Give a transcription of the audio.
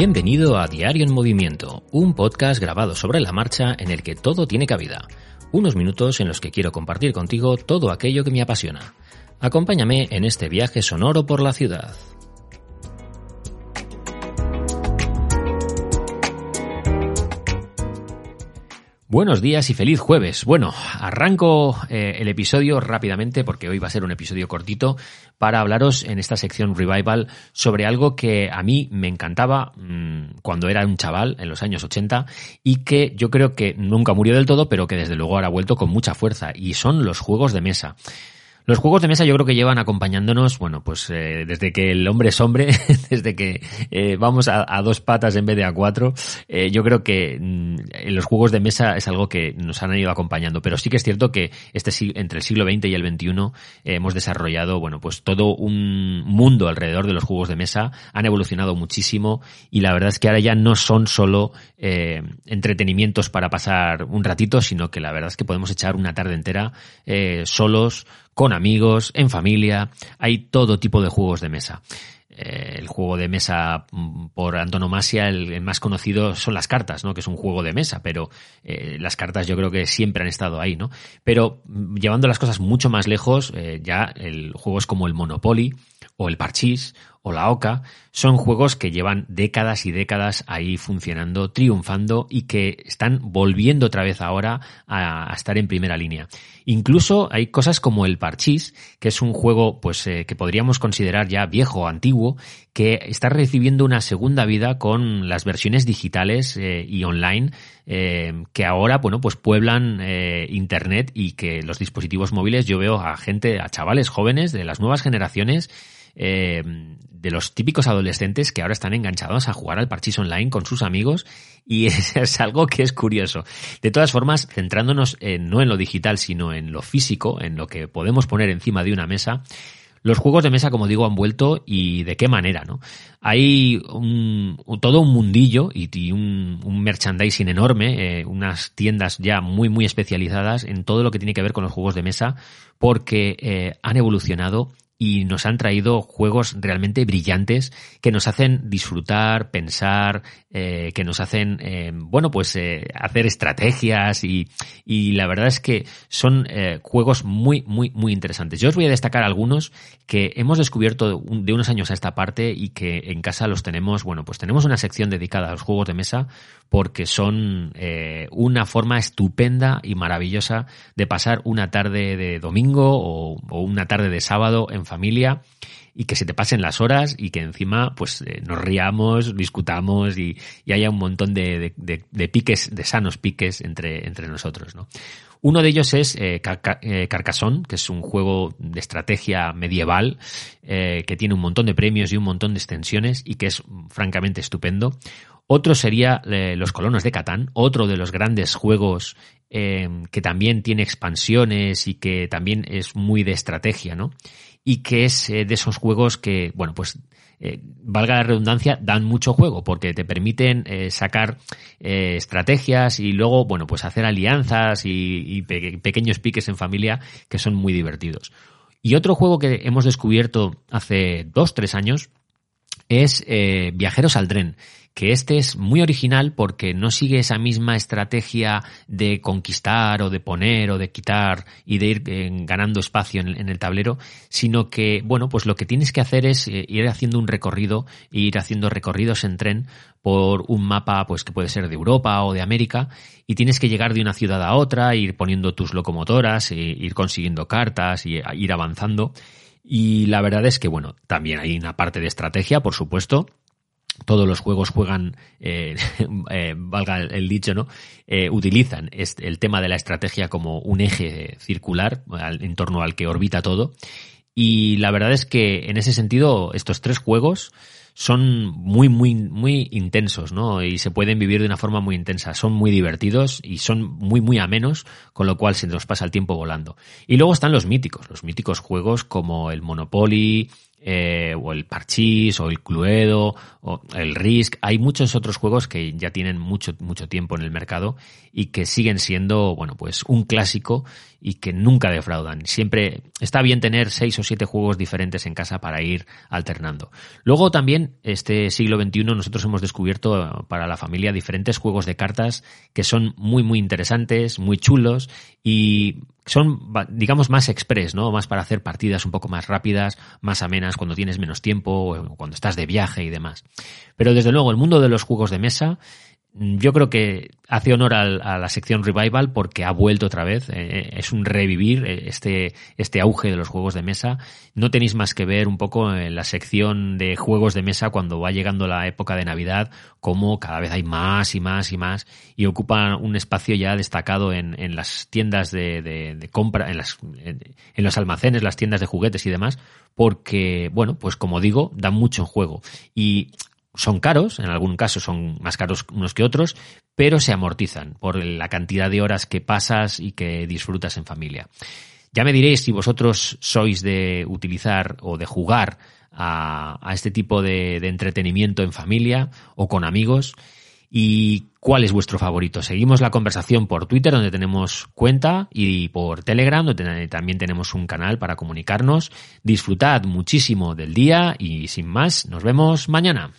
Bienvenido a Diario en Movimiento, un podcast grabado sobre la marcha en el que todo tiene cabida. Unos minutos en los que quiero compartir contigo todo aquello que me apasiona. Acompáñame en este viaje sonoro por la ciudad. Buenos días y feliz jueves. Bueno, arranco eh, el episodio rápidamente porque hoy va a ser un episodio cortito para hablaros en esta sección Revival sobre algo que a mí me encantaba mmm, cuando era un chaval en los años 80 y que yo creo que nunca murió del todo, pero que desde luego ahora ha vuelto con mucha fuerza y son los juegos de mesa. Los juegos de mesa yo creo que llevan acompañándonos, bueno, pues eh, desde que el hombre es hombre, desde que eh, vamos a, dos patas en vez de a cuatro, eh, yo creo que mm, los juegos de mesa es algo que nos han ido acompañando. Pero sí que es cierto que este entre el siglo XX y el XXI hemos desarrollado, bueno, pues todo un mundo alrededor de los juegos de mesa, han evolucionado muchísimo y la verdad es que ahora ya no son solo entretenimientos para pasar un ratito, sino que la verdad es que podemos echar una tarde entera solos, con amigos, en familia, hay todo tipo de juegos de mesa. Eh, el juego de mesa mm, por antonomasia, el, más conocido son las cartas, ¿no? Que es un juego de mesa, pero eh, las cartas yo creo que siempre han estado ahí, ¿no? Pero mm, llevando las cosas mucho más lejos, eh, ya el juegos como el Monopoly o el Parchís o la Oca son juegos que llevan décadas y décadas ahí funcionando, triunfando y que están volviendo otra vez ahora a, estar en primera línea. Incluso hay cosas como el Parchís, que es un juego pues eh, que podríamos considerar ya viejo o antiguo, que está recibiendo una segunda vida con las versiones digitales eh, y online eh, que ahora, bueno, pues pueblan internet y que los dispositivos móviles yo veo a gente, a chavales jóvenes de las nuevas generaciones eh, de los típicos adolescentes que ahora están enganchados a jugar al parchís online con sus amigos y es, es algo que es curioso. De todas formas, centrándonos en, no en lo digital, sino en lo físico, en lo que podemos poner encima de una mesa, los juegos de mesa, como digo, han vuelto y de qué manera, ¿no? Hay un, todo un mundillo y, un, merchandising enorme, eh, unas tiendas ya muy, muy especializadas en todo lo que tiene que ver con los juegos de mesa, porque eh, han evolucionado y nos han traído juegos realmente brillantes que nos hacen disfrutar, pensar, eh, que nos hacen, eh, bueno, pues eh, hacer estrategias y, y, la verdad es que son eh, juegos muy, muy, muy interesantes. Yo os voy a destacar algunos que hemos descubierto de unos años a esta parte y que en casa los tenemos, bueno, pues tenemos una sección dedicada a los juegos de mesa porque son eh, una forma estupenda y maravillosa de pasar una tarde de domingo o, o una tarde de sábado en familia y que se te pasen las horas y que encima pues eh, nos riamos, discutamos y, haya un montón de, piques, de sanos piques entre, entre nosotros, ¿no? Uno de ellos es eh, Carcassonne, que es un juego de estrategia medieval eh, que tiene un montón de premios y un montón de extensiones y que es francamente estupendo. Otro sería eh, Los Colonos de Catán, otro de los grandes juegos eh, que también tiene expansiones y que también es muy de estrategia, ¿no? Y que es eh, de esos juegos que, bueno, pues eh, valga la redundancia, dan mucho juego porque te permiten eh, sacar estrategias y luego, bueno, pues hacer alianzas y, y pe pequeños piques en familia que son muy divertidos. Y otro juego que hemos descubierto hace dos, tres años es eh, Viajeros al tren que este es muy original porque no sigue esa misma estrategia de conquistar o de poner o de quitar y de ir eh, ganando espacio en el, tablero, sino que, bueno, pues lo que tienes que hacer es eh, ir haciendo un recorrido, ir haciendo recorridos en tren por un mapa, pues que puede ser de Europa o de América, y tienes que llegar de una ciudad a otra, ir poniendo tus locomotoras, e ir consiguiendo cartas y ir avanzando. Y la verdad es que, bueno, también hay una parte de estrategia, por supuesto, todos los juegos juegan, eh, eh, valga el dicho, ¿no? Eh, utilizan el tema de la estrategia como un eje circular en torno al que orbita todo. Y la verdad es que en ese sentido, estos tres juegos son muy, muy, muy intensos, ¿no? Y se pueden vivir de una forma muy intensa. Son muy divertidos y son muy, muy amenos, con lo cual se nos pasa el tiempo volando. Y luego están los míticos, los míticos juegos como el Monopoly, eh, o el Parchís, o el Cluedo, o el Risk. Hay muchos otros juegos que ya tienen mucho, mucho tiempo en el mercado y que siguen siendo, bueno, pues un clásico y que nunca defraudan. Siempre está bien tener seis o siete juegos diferentes en casa para ir alternando. Luego también, este siglo XXI, nosotros hemos descubierto para la familia diferentes juegos de cartas que son muy, muy interesantes, muy chulos y son, digamos, más express, ¿no? Más para hacer partidas un poco más rápidas, más amenas cuando tienes menos tiempo, o cuando estás de viaje y demás. Pero desde luego, el mundo de los juegos de mesa yo creo que hace honor a la sección Revival porque ha vuelto otra vez. Eh, eh, es un revivir eh, este, este auge de los juegos de mesa. No tenéis más que ver un poco en la sección de juegos de mesa cuando va llegando la época de Navidad, como cada vez hay más y más y más y ocupan un espacio ya destacado en, las tiendas de, compra, en, las, en, los almacenes, las tiendas de juguetes y demás, porque, bueno, pues como digo, dan mucho en juego. Y son caros, en algún caso son más caros unos que otros, pero se amortizan por la cantidad de horas que pasas y que disfrutas en familia. Ya me diréis si vosotros sois de utilizar o de jugar a, este tipo de, de, entretenimiento en familia o con amigos y cuál es vuestro favorito. Seguimos la conversación por Twitter donde tenemos cuenta y por Telegram donde también tenemos un canal para comunicarnos. Disfrutad muchísimo del día y sin más, nos vemos mañana.